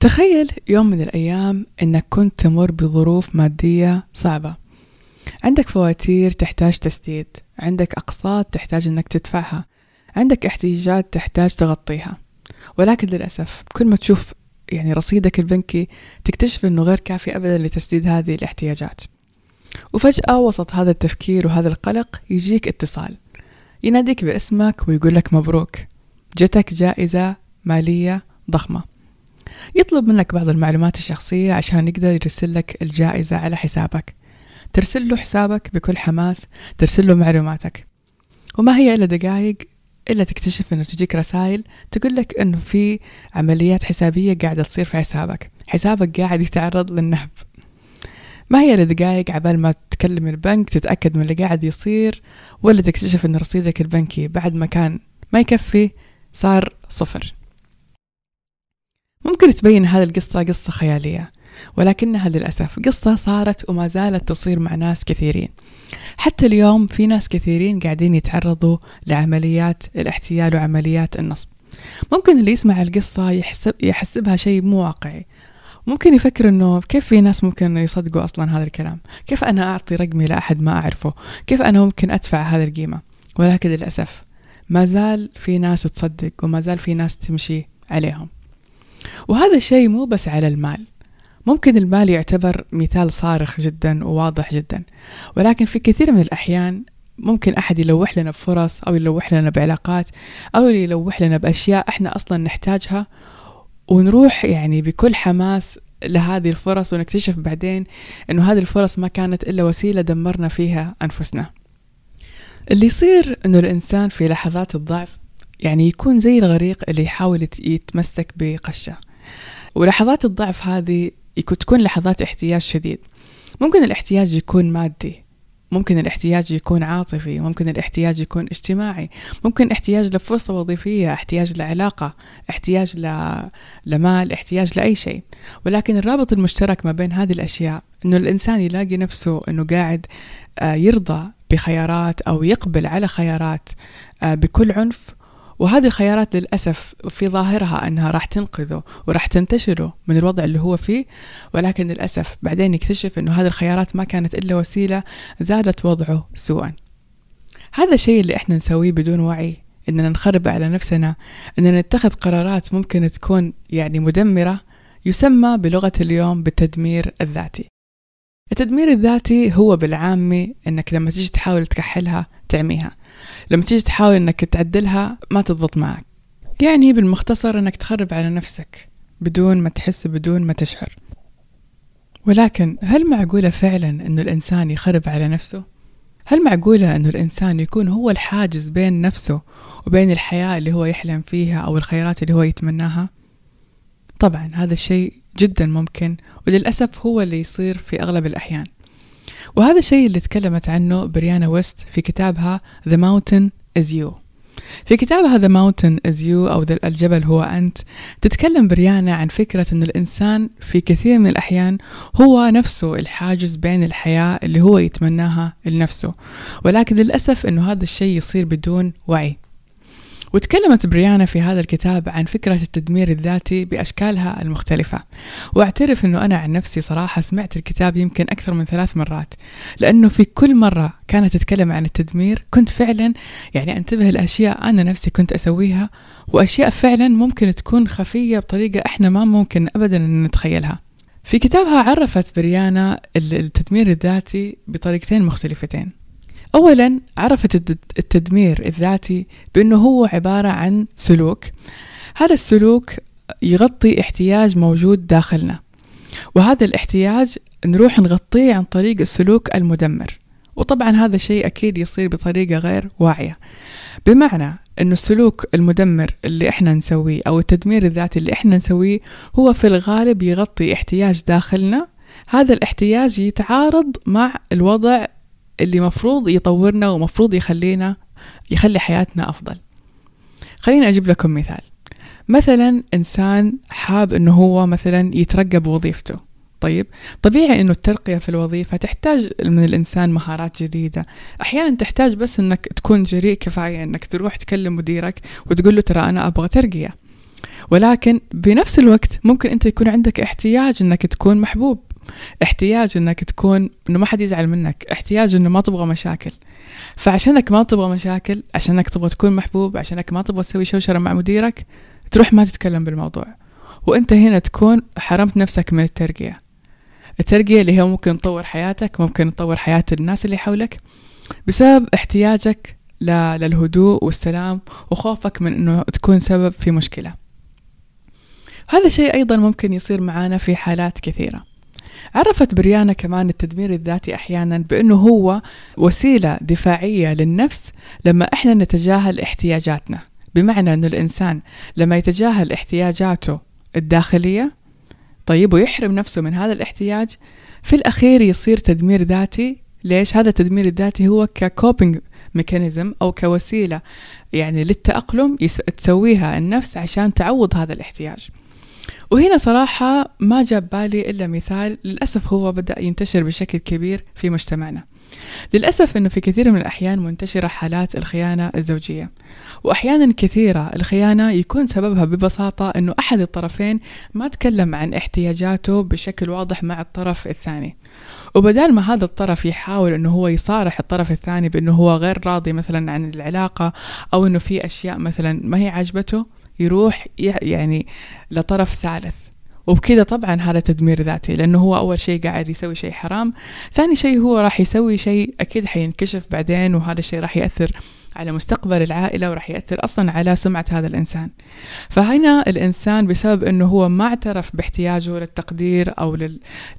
تخيل يوم من الأيام أنك كنت تمر بظروف مادية صعبة. عندك فواتير تحتاج تسديد عندك أقساط تحتاج أنك تدفعها عندك احتياجات تحتاج تغطيها. ولكن للأسف كل ما تشوف يعني رصيدك البنكي تكتشف أنه غير كافي أبدا لتسديد هذه الاحتياجات. وفجأة وسط هذا التفكير وهذا القلق يجيك اتصال. يناديك باسمك ويقول لك مبروك. جتك جائزة مالية ضخمة. يطلب منك بعض المعلومات الشخصية عشان يقدر يرسل لك الجائزة على حسابك. ترسل له حسابك بكل حماس ترسل له معلوماتك. وما هي إلا دقائق إلا تكتشف إنه تجيك رسائل تقول لك إنه في عمليات حسابية قاعدة تصير في حسابك. حسابك قاعد يتعرض للنهب. ما هي إلا دقائق عبال ما تكلم البنك تتأكد من اللي قاعد يصير ولا تكتشف إن رصيدك البنكي بعد ما كان ما يكفي صار صفر. ممكن تبين هذه القصة قصة خيالية ولكنها للأسف قصة صارت وما زالت تصير مع ناس كثيرين. حتى اليوم في ناس كثيرين قاعدين يتعرضوا لعمليات الاحتيال وعمليات النصب. ممكن اللي يسمع القصة يحسب يحسبها شيء مو واقعي. ممكن يفكر إنه كيف في ناس ممكن يصدقوا أصلا هذا الكلام؟ كيف أنا أعطي رقمي لأحد ما أعرفه؟ كيف أنا ممكن أدفع هذه القيمة؟ ولكن للأسف ما زال في ناس تصدق وما زال في ناس تمشي عليهم. وهذا الشيء مو بس على المال. ممكن المال يعتبر مثال صارخ جدا وواضح جدا ولكن في كثير من الأحيان ممكن أحد يلوح لنا بفرص أو يلوح لنا بعلاقات أو يلوح لنا بأشياء إحنا أصلا نحتاجها ونروح يعني بكل حماس لهذه الفرص ونكتشف بعدين أنه هذه الفرص ما كانت إلا وسيلة دمرنا فيها أنفسنا. اللي يصير أنه الإنسان في لحظات الضعف يعني يكون زي الغريق اللي يحاول يتمسك بقشة. ولحظات الضعف هذه تكون لحظات احتياج شديد. ممكن الاحتياج يكون مادي ممكن الاحتياج يكون عاطفي ممكن الاحتياج يكون اجتماعي ممكن احتياج لفرصة وظيفية احتياج لعلاقة احتياج ل... لمال احتياج لأي شيء. ولكن الرابط المشترك ما بين هذه الأشياء أنه الإنسان يلاقي نفسه أنه قاعد آه، يرضى بخيارات أو يقبل على خيارات آه، بكل عنف وهذه الخيارات للأسف في ظاهرها أنها راح تنقذه وراح تنتشره من الوضع اللي هو فيه ولكن للأسف بعدين يكتشف أنه هذه الخيارات ما كانت إلا وسيلة زادت وضعه سوءا. هذا الشيء اللي إحنا نسويه بدون وعي إننا نخرب على نفسنا إننا نتخذ قرارات ممكن تكون يعني مدمرة يسمى بلغة اليوم بالتدمير الذاتي. التدمير الذاتي هو بالعامي إنك لما تيجي تحاول تكحلها تعميها لما تيجي تحاول إنك تعدلها ما تضبط معك يعني بالمختصر إنك تخرب على نفسك بدون ما تحس بدون ما تشعر ولكن هل معقولة فعلا إنه الإنسان يخرب على نفسه؟ هل معقولة إنه الإنسان يكون هو الحاجز بين نفسه وبين الحياة اللي هو يحلم فيها أو الخيرات اللي هو يتمناها؟ طبعا هذا الشيء جدا ممكن وللأسف هو اللي يصير في أغلب الأحيان وهذا الشيء اللي تكلمت عنه بريانا ويست في كتابها The Mountain is You. في كتابها The Mountain is You أو الجبل هو أنت تتكلم بريانا عن فكرة أن الإنسان في كثير من الأحيان هو نفسه الحاجز بين الحياة اللي هو يتمناها لنفسه. ولكن للأسف أنه هذا الشيء يصير بدون وعي. وتكلمت بريانا في هذا الكتاب عن فكرة التدمير الذاتي بأشكالها المختلفة. وأعترف أنه أنا عن نفسي صراحة سمعت الكتاب يمكن أكثر من ثلاث مرات لأنه في كل مرة كانت تتكلم عن التدمير كنت فعلا يعني أنتبه لأشياء أنا نفسي كنت أسويها وأشياء فعلا ممكن تكون خفية بطريقة إحنا ما ممكن أبدا نتخيلها. في كتابها عرفت بريانا التدمير الذاتي بطريقتين مختلفتين. أولا عرفت التدمير الذاتي بأنه هو عبارة عن سلوك. هذا السلوك يغطي احتياج موجود داخلنا وهذا الاحتياج نروح نغطيه عن طريق السلوك المدمر. وطبعا هذا الشيء أكيد يصير بطريقة غير واعية. بمعنى أنه السلوك المدمر اللي إحنا نسويه أو التدمير الذاتي اللي إحنا نسويه هو في الغالب يغطي احتياج داخلنا. هذا الاحتياج يتعارض مع الوضع اللي مفروض يطورنا ومفروض يخلينا يخلي حياتنا أفضل. خليني أجيب لكم مثال. مثلا إنسان حاب أنه هو مثلا يترقى بوظيفته طيب طبيعي إنه الترقية في الوظيفة تحتاج من الإنسان مهارات جديدة. أحيانا تحتاج بس إنك تكون جريء كفاية إنك تروح تكلم مديرك وتقول له ترى أنا أبغى ترقية. ولكن بنفس الوقت ممكن أنت يكون عندك احتياج إنك تكون محبوب. احتياج إنك تكون إنه ما حد يزعل منك احتياج إنه ما تبغى مشاكل. فعشانك ما تبغى مشاكل عشانك تبغى تكون محبوب عشانك ما تبغى تسوي شوشرة مع مديرك تروح ما تتكلم بالموضوع. وأنت هنا تكون حرمت نفسك من الترقية. الترقية اللي هي ممكن تطور حياتك ممكن تطور حياة الناس اللي حولك بسبب احتياجك للهدوء والسلام وخوفك من إنه تكون سبب في مشكلة. هذا الشيء أيضا ممكن يصير معانا في حالات كثيرة. عرفت بريانا كمان التدمير الذاتي أحيانا بأنه هو وسيلة دفاعية للنفس لما إحنا نتجاهل احتياجاتنا. بمعنى أنه الإنسان لما يتجاهل احتياجاته الداخلية طيب ويحرم نفسه من هذا الاحتياج في الأخير يصير تدمير ذاتي. ليش؟ هذا التدمير الذاتي هو ك coping mechanism أو كوسيلة يعني للتأقلم تسويها النفس عشان تعوض هذا الاحتياج. وهنا صراحة ما جاب بالي إلا مثال للأسف هو بدأ ينتشر بشكل كبير في مجتمعنا. للأسف أنه في كثير من الأحيان منتشرة حالات الخيانة الزوجية. وأحيانا كثيرة الخيانة يكون سببها ببساطة أنه أحد الطرفين ما تكلم عن احتياجاته بشكل واضح مع الطرف الثاني. وبدال ما هذا الطرف يحاول إنه هو يصارح الطرف الثاني بإنه هو غير راضي مثلا عن العلاقة أو إنه في أشياء مثلا ما هي عاجبته يروح يعني لطرف ثالث. وبكذا طبعا هذا تدمير ذاتي لأنه هو أول شيء قاعد يسوي شيء حرام ثاني شيء هو راح يسوي شيء أكيد حينكشف بعدين وهذا الشيء راح يأثر على مستقبل العائلة وراح يأثر أصلا على سمعة هذا الإنسان. فهنا الإنسان بسبب إنه هو ما اعترف باحتياجه للتقدير أو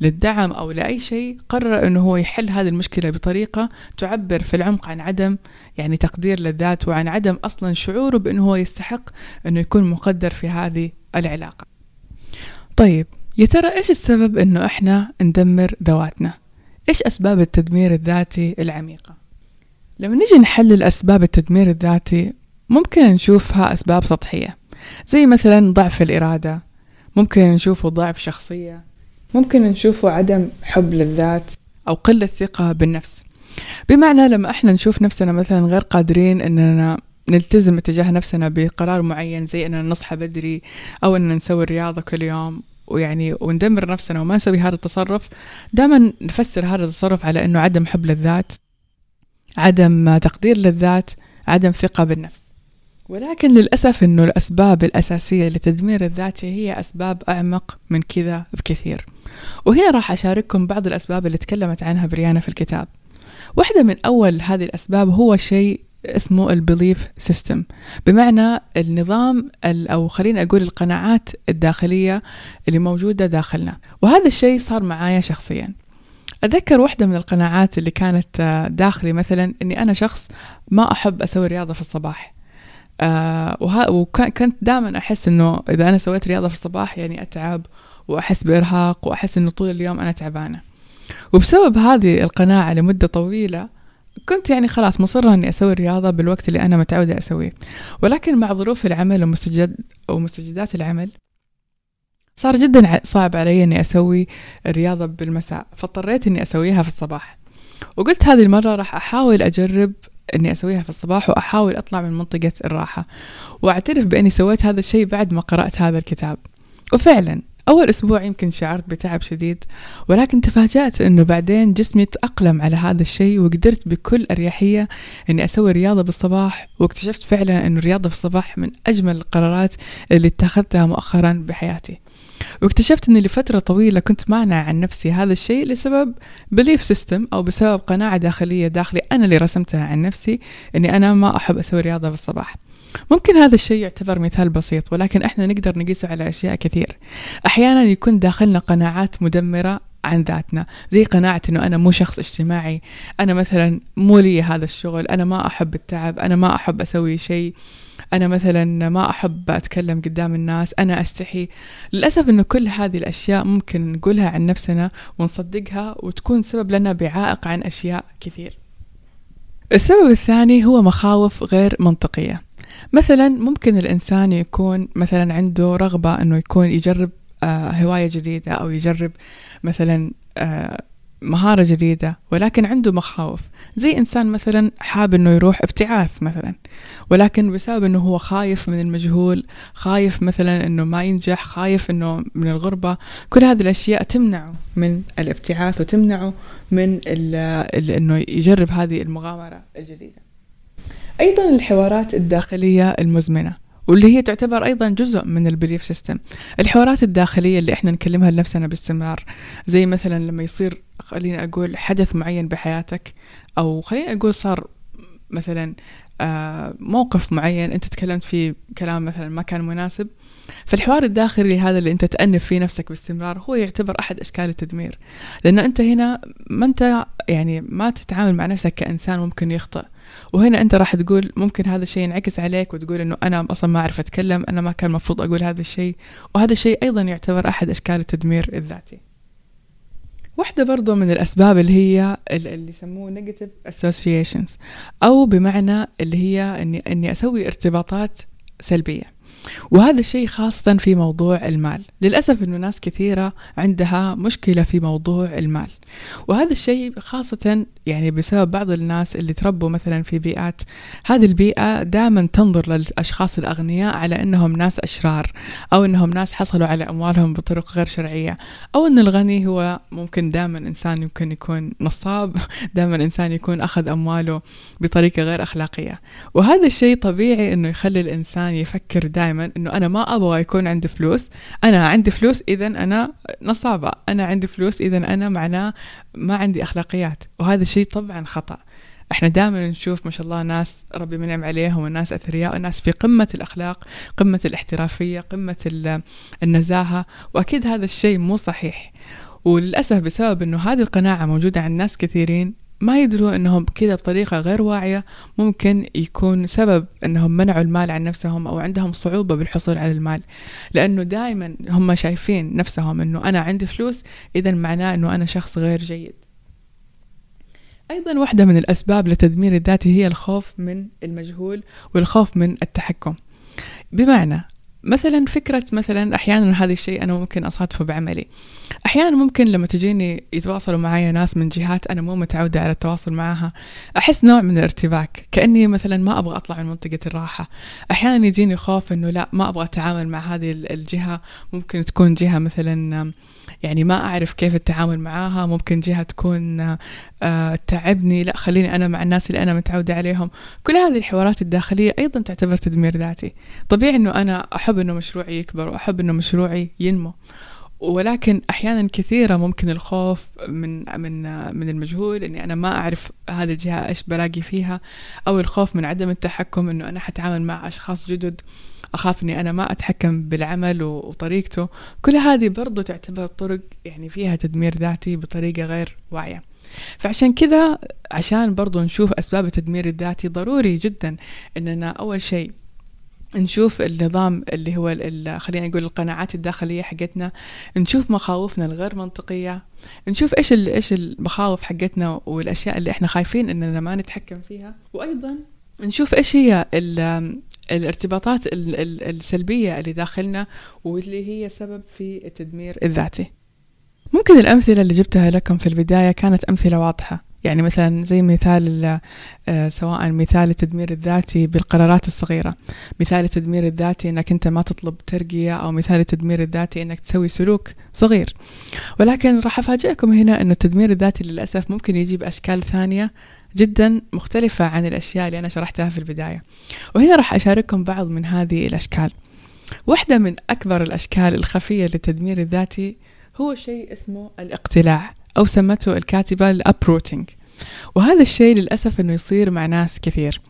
للدعم أو لأي شيء قرر إنه هو يحل هذه المشكلة بطريقة تعبر في العمق عن عدم يعني تقدير للذات وعن عدم أصلا شعوره بإنه هو يستحق إنه يكون مقدر في هذه العلاقة. طيب يا ترى إيش السبب إنه إحنا ندمر ذواتنا؟ إيش أسباب التدمير الذاتي العميقة؟ لما نيجي نحلل أسباب التدمير الذاتي ممكن نشوفها أسباب سطحية زي مثلا ضعف الإرادة ممكن نشوفه ضعف شخصية ممكن نشوفه عدم حب للذات أو قلة ثقة بالنفس. بمعنى لما إحنا نشوف نفسنا مثلا غير قادرين إننا نلتزم اتجاه نفسنا بقرار معين زي إننا نصحى بدري أو إننا نسوي الرياضة كل يوم ويعني وندمر نفسنا وما نسوي هذا التصرف دائما نفسر هذا التصرف على إنه عدم حب للذات. عدم تقدير للذات عدم ثقة بالنفس. ولكن للأسف أنه الأسباب الأساسية لتدمير الذات هي أسباب أعمق من كذا بكثير. وهنا راح أشارككم بعض الأسباب اللي تكلمت عنها بريانا في الكتاب. واحدة من أول هذه الأسباب هو شيء اسمه ال belief system بمعنى النظام أو خلينا أقول القناعات الداخلية اللي موجودة داخلنا. وهذا الشيء صار معايا شخصيا. أتذكر واحدة من القناعات اللي كانت داخلي مثلا أني أنا شخص ما أحب أسوي رياضة في الصباح. آه وكنت دائما أحس أنه إذا أنا سويت رياضة في الصباح يعني أتعب وأحس بإرهاق وأحس أنه طول اليوم أنا تعبانة. وبسبب هذه القناعة لمدة طويلة كنت يعني خلاص مصرة إني أسوي الرياضة بالوقت اللي أنا متعودة أسويه. ولكن مع ظروف العمل ومستجد ومستجدات العمل صار جدا صعب علي إني أسوي الرياضة بالمساء فاضطريت إني أسويها في الصباح. وقلت هذه المرة راح أحاول أجرب إني أسويها في الصباح وأحاول أطلع من منطقة الراحة. وأعترف بإني سويت هذا الشيء بعد ما قرأت هذا الكتاب. وفعلا أول أسبوع يمكن شعرت بتعب شديد ولكن تفاجأت أنه بعدين جسمي تأقلم على هذا الشيء وقدرت بكل أريحية أني أسوي رياضة بالصباح. واكتشفت فعلا أنه الرياضة في الصباح من أجمل القرارات اللي اتخذتها مؤخرا بحياتي. واكتشفت أني لفترة طويلة كنت مانع عن نفسي هذا الشيء لسبب belief system أو بسبب قناعة داخلية داخلي أنا اللي رسمتها عن نفسي أني أنا ما أحب أسوي رياضة في الصباح. ممكن هذا الشيء يعتبر مثال بسيط ولكن إحنا نقدر نقيسه على أشياء كثير. أحيانا يكون داخلنا قناعات مدمرة عن ذاتنا زي قناعة أنه أنا مو شخص اجتماعي أنا مثلا مو لي هذا الشغل أنا ما أحب التعب أنا ما أحب أسوي شيء. أنا مثلا ما أحب أتكلم قدام الناس أنا أستحي. للأسف أنه كل هذه الأشياء ممكن نقولها عن نفسنا ونصدقها وتكون سبب لنا بعائق عن أشياء كثير. السبب الثاني هو مخاوف غير منطقية. مثلا ممكن الإنسان يكون مثلا عنده رغبة أنه يكون يجرب آه هواية جديدة أو يجرب مثلا آه مهارة جديدة ولكن عنده مخاوف. زي إنسان مثلا حاب إنه يروح ابتعاث مثلا ولكن بسبب إنه هو خايف من المجهول خايف مثلا إنه ما ينجح خايف إنه من الغربة كل هذه الأشياء تمنعه من الابتعاث وتمنعه من ال ال إنه يجرب هذه المغامرة الجديدة. أيضا الحوارات الداخلية المزمنة واللي هي تعتبر أيضا جزء من ال belief system الحوارات الداخلية اللي إحنا نكلمها لنفسنا باستمرار زي مثلا لما يصير خليني أقول حدث معين بحياتك أو خليني أقول صار مثلا آه، موقف معين أنت تكلمت فيه كلام مثلا ما كان مناسب. فالحوار الداخلي هذا اللي أنت تأنف فيه نفسك باستمرار هو يعتبر أحد أشكال التدمير. لأنه أنت هنا ما أنت يعني ما تتعامل مع نفسك كإنسان ممكن يخطئ وهنا أنت راح تقول ممكن هذا الشيء ينعكس عليك وتقول إنه أنا أصلا ما أعرف أتكلم أنا ما كان المفروض أقول هذا الشيء. وهذا الشيء أيضا يعتبر أحد أشكال التدمير الذاتي. واحدة برضو من الأسباب اللي هي اللي يسموه negative associations أو بمعنى اللي هي إني إني أسوي ارتباطات سلبية. وهذا الشيء خاصة في موضوع المال. للأسف أنه ناس كثيرة عندها مشكلة في موضوع المال. وهذا الشيء خاصة يعني بسبب بعض الناس اللي تربوا مثلا في بيئات هذه البيئة دائما تنظر للأشخاص الأغنياء على أنهم ناس أشرار أو أنهم ناس حصلوا على أموالهم بطرق غير شرعية. أو أن الغني هو ممكن دائما إنسان يمكن يكون نصاب دائما إنسان يكون أخذ أمواله بطريقة غير أخلاقية. وهذا الشيء طبيعي أنه يخلي الإنسان يفكر دائما أنه أنا ما أبغى يكون عندي فلوس. أنا عندي فلوس إذا أنا نصابة. أنا عندي فلوس إذا أنا معناه ما عندي أخلاقيات. وهذا الشيء طبعا خطأ. إحنا دائما نشوف ما شاء الله ناس ربي منعم عليهم وناس أثرياء وناس في قمة الأخلاق قمة الاحترافية قمة النزاهة. وأكيد هذا الشيء مو صحيح. وللأسف بسبب إنه هذه القناعة موجودة عند ناس كثيرين ما يدروا إنهم كذا بطريقة غير واعية ممكن يكون سبب إنهم منعوا المال عن نفسهم أو عندهم صعوبة بالحصول على المال. لأنه دائما هم شايفين نفسهم إنه أنا عندي فلوس اذا معناه إنه أنا شخص غير جيد. أيضا واحدة من الأسباب لتدمير الذاتي هي الخوف من المجهول والخوف من التحكم. بمعنى مثلا فكرة مثلا أحيانا هذا الشيء أنا ممكن أصادفه بعملي. أحيانا ممكن لما تجيني يتواصلوا معي ناس من جهات أنا مو متعودة على التواصل معها أحس نوع من الارتباك كأني مثلا ما أبغى أطلع من منطقة الراحة. أحيانا يجيني خوف أنه لا ما أبغى أتعامل مع هذه الجهة. ممكن تكون جهة مثلا يعني ما أعرف كيف التعامل معاها. ممكن جهة تكون آه، تعبني. لا خليني أنا مع الناس اللي أنا متعودة عليهم. كل هذه الحوارات الداخلية أيضا تعتبر تدمير ذاتي. طبيعي أنه أنا أحب أنه مشروعي يكبر وأحب أنه مشروعي ينمو. ولكن أحيانا كثيرة ممكن الخوف من من من المجهول إني أنا ما أعرف هذه الجهة إيش بلاقي فيها أو الخوف من عدم التحكم إنه أنا حتعامل مع أشخاص جدد أخاف إني أنا ما أتحكم بالعمل وطريقته. كل هذه برضو تعتبر طرق يعني فيها تدمير ذاتي بطريقة غير واعية. فعشان كذا عشان برضو نشوف أسباب التدمير الذاتي ضروري جدا إننا أول شيء نشوف النظام اللي هو خلينا نقول القناعات الداخلية حقتنا نشوف مخاوفنا الغير منطقية نشوف إيش إيش المخاوف حقتنا والأشياء اللي إحنا خايفين إننا ما نتحكم فيها. وأيضا نشوف إيش هي الارتباطات السلبية اللي داخلنا واللي هي سبب في التدمير الذاتي. ممكن الأمثلة اللي جبتها لكم في البداية كانت أمثلة واضحة. يعني مثلا زي مثال آه، سواء مثال التدمير الذاتي بالقرارات الصغيرة. مثال التدمير الذاتي إنك أنت ما تطلب ترقية أو مثال التدمير الذاتي إنك تسوي سلوك صغير. ولكن راح أفاجئكم هنا إنه التدمير الذاتي للأسف ممكن يجي بأشكال ثانية جدا مختلفة عن الأشياء اللي أنا شرحتها في البداية. وهنا راح أشارككم بعض من هذه الأشكال. واحدة من أكبر الأشكال الخفية للتدمير الذاتي هو شيء اسمه الاقتلاع. أو سمته الكاتبة الأبروتينج وهذا الشيء للأسف أنه يصير مع ناس كثير.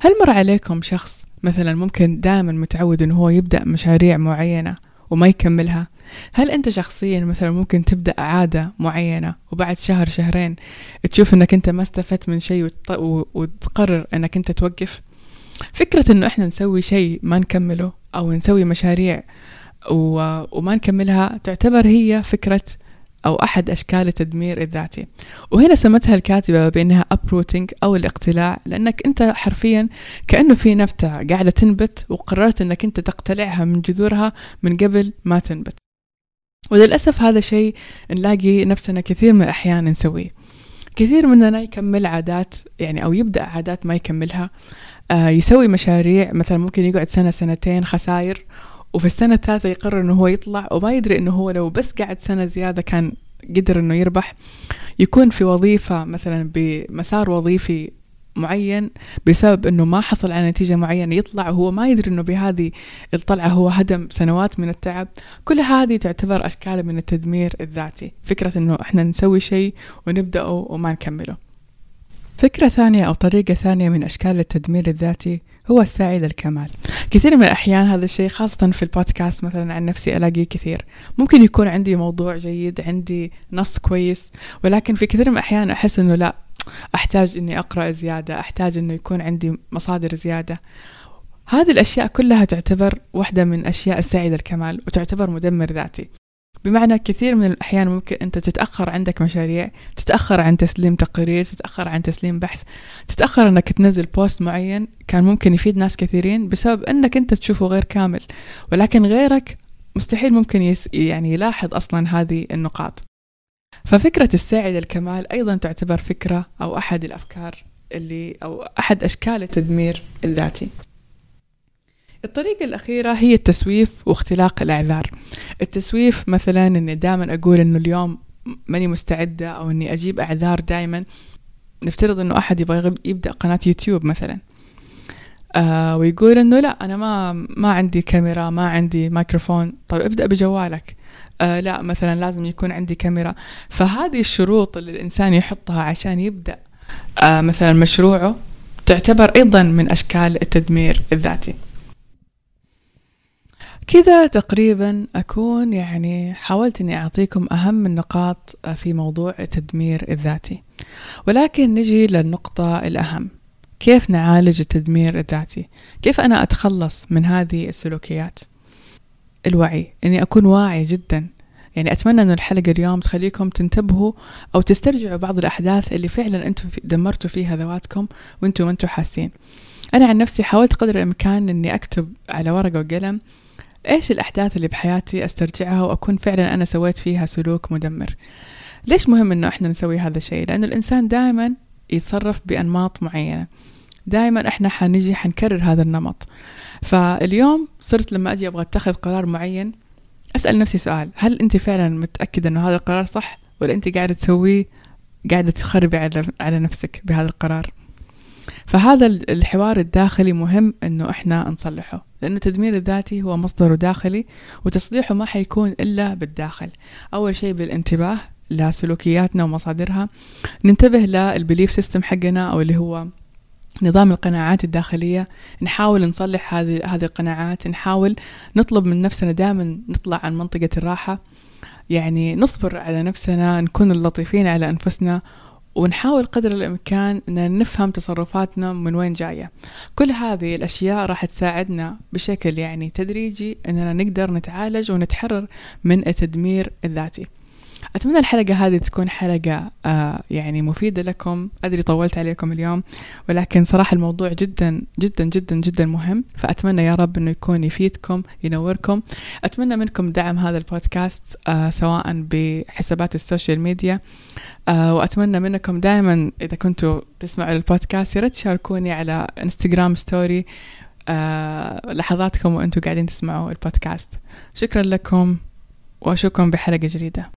هل مر عليكم شخص مثلا ممكن دائما متعود أنه هو يبدأ مشاريع معينة وما يكملها؟ هل أنت شخصيا مثلا ممكن تبدأ عادة معينة وبعد شهر شهرين تشوف أنك أنت ما استفدت من شيء وتقرر أنك أنت توقف؟ فكرة أنه إحنا نسوي شيء ما نكمله أو نسوي مشاريع وما نكملها تعتبر هي فكرة أو أحد أشكال التدمير الذاتي. وهنا سمتها الكاتبة بأنها uprooting أو الاقتلاع لأنك أنت حرفيا كأنه في نفتة قاعدة تنبت وقررت أنك أنت تقتلعها من جذورها من قبل ما تنبت. وللأسف هذا شيء نلاقي نفسنا كثير من الأحيان نسويه. كثير مننا يكمل عادات يعني أو يبدأ عادات ما يكملها. آه يسوي مشاريع مثلا ممكن يقعد سنة سنتين خسائر وفي السنة الثالثة يقرر إنه هو يطلع وما يدري إنه هو لو بس قعد سنة زيادة كان قدر إنه يربح. يكون في وظيفة مثلا بمسار وظيفي معين بسبب إنه ما حصل على نتيجة معينة يطلع وهو ما يدري إنه بهذه الطلعة هو هدم سنوات من التعب. كل هذه تعتبر أشكال من التدمير الذاتي. فكرة إنه إحنا نسوي شيء ونبدأه وما نكمله. فكرة ثانية أو طريقة ثانية من أشكال التدمير الذاتي هو السعي للكمال كثير من الأحيان هذا الشيء خاصة في البودكاست مثلا عن نفسي ألاقيه كثير. ممكن يكون عندي موضوع جيد عندي نص كويس ولكن في كثير من الأحيان أحس أنه لا أحتاج أني أقرأ زيادة أحتاج أنه يكون عندي مصادر زيادة. هذه الأشياء كلها تعتبر واحدة من أشياء السعي للكمال وتعتبر مدمر ذاتي. بمعنى كثير من الأحيان ممكن أنت تتأخر عندك مشاريع تتأخر عن تسليم تقرير تتأخر عن تسليم بحث تتأخر أنك تنزل بوست معين كان ممكن يفيد ناس كثيرين بسبب أنك أنت تشوفه غير كامل ولكن غيرك مستحيل ممكن يس يعني يلاحظ أصلا هذه النقاط. ففكرة السعي للكمال أيضا تعتبر فكرة أو أحد الأفكار اللي أو أحد أشكال التدمير الذاتي. الطريقة الأخيرة هي التسويف واختلاق الأعذار. التسويف مثلا أني دائما أقول أنه اليوم ماني مستعدة أو أني أجيب أعذار دائما. نفترض أنه أحد يبغى يبدأ قناة يوتيوب مثلا. آه ويقول أنه لا أنا ما ما عندي كاميرا ما عندي ميكروفون طيب ابدأ بجوالك. آه لا مثلا لازم يكون عندي كاميرا. فهذه الشروط اللي الإنسان يحطها عشان يبدأ آه مثلا مشروعه تعتبر أيضا من أشكال التدمير الذاتي. كذا تقريبا أكون يعني حاولت أني أعطيكم أهم النقاط في موضوع التدمير الذاتي. ولكن نجي للنقطة الأهم. كيف نعالج التدمير الذاتي؟ كيف أنا أتخلص من هذه السلوكيات؟ الوعي. أني أكون واعي جدا. يعني أتمنى أن الحلقة اليوم تخليكم تنتبهوا أو تسترجعوا بعض الأحداث اللي فعلا أنتم دمرتوا فيها ذواتكم وأنتم ما أنتم حاسين. أنا عن نفسي حاولت قدر الإمكان أني أكتب على ورقة وقلم إيش الأحداث اللي بحياتي أسترجعها وأكون فعلا أنا سويت فيها سلوك مدمر؟ ليش مهم إنه إحنا نسوي هذا الشيء؟ لأنه الإنسان دائما يتصرف بأنماط معينة. دائما إحنا حنجي حنكرر هذا النمط. فاليوم صرت لما أجي أبغى أتخذ قرار معين أسأل نفسي سؤال. هل أنت فعلا متأكدة إنه هذا القرار صح؟ ولا أنت قاعدة تسويه قاعدة تخربي على, على نفسك بهذا القرار؟ فهذا الحوار الداخلي مهم إنه إحنا نصلحه لأنه التدمير الذاتي هو مصدره داخلي وتصليحه ما حيكون إلا بالداخل. أول شيء بالانتباه لسلوكياتنا ومصادرها. ننتبه للبليف سيستم حقنا أو اللي هو نظام القناعات الداخلية. نحاول نصلح هذه هذه القناعات. نحاول نطلب من نفسنا دائما نطلع عن منطقة الراحة. يعني نصبر على نفسنا نكون لطيفين على أنفسنا ونحاول قدر الإمكان أن نفهم تصرفاتنا من وين جاية. كل هذه الأشياء راح تساعدنا بشكل يعني تدريجي أننا نقدر نتعالج ونتحرر من التدمير الذاتي. أتمنى الحلقة هذه تكون حلقة آه يعني مفيدة لكم. أدري طولت عليكم اليوم ولكن صراحة الموضوع جدا جدا جدا جدا مهم. فأتمنى يا رب أنه يكون يفيدكم ينوركم. أتمنى منكم دعم هذا البودكاست آه سواء بحسابات ال social media. آه وأتمنى منكم دائما إذا كنتوا تسمعوا البودكاست يا ريت تشاركوني على انستغرام story آه لحظاتكم وأنتوا قاعدين تسمعوا البودكاست. شكرا لكم وأشوفكم بحلقة جديدة.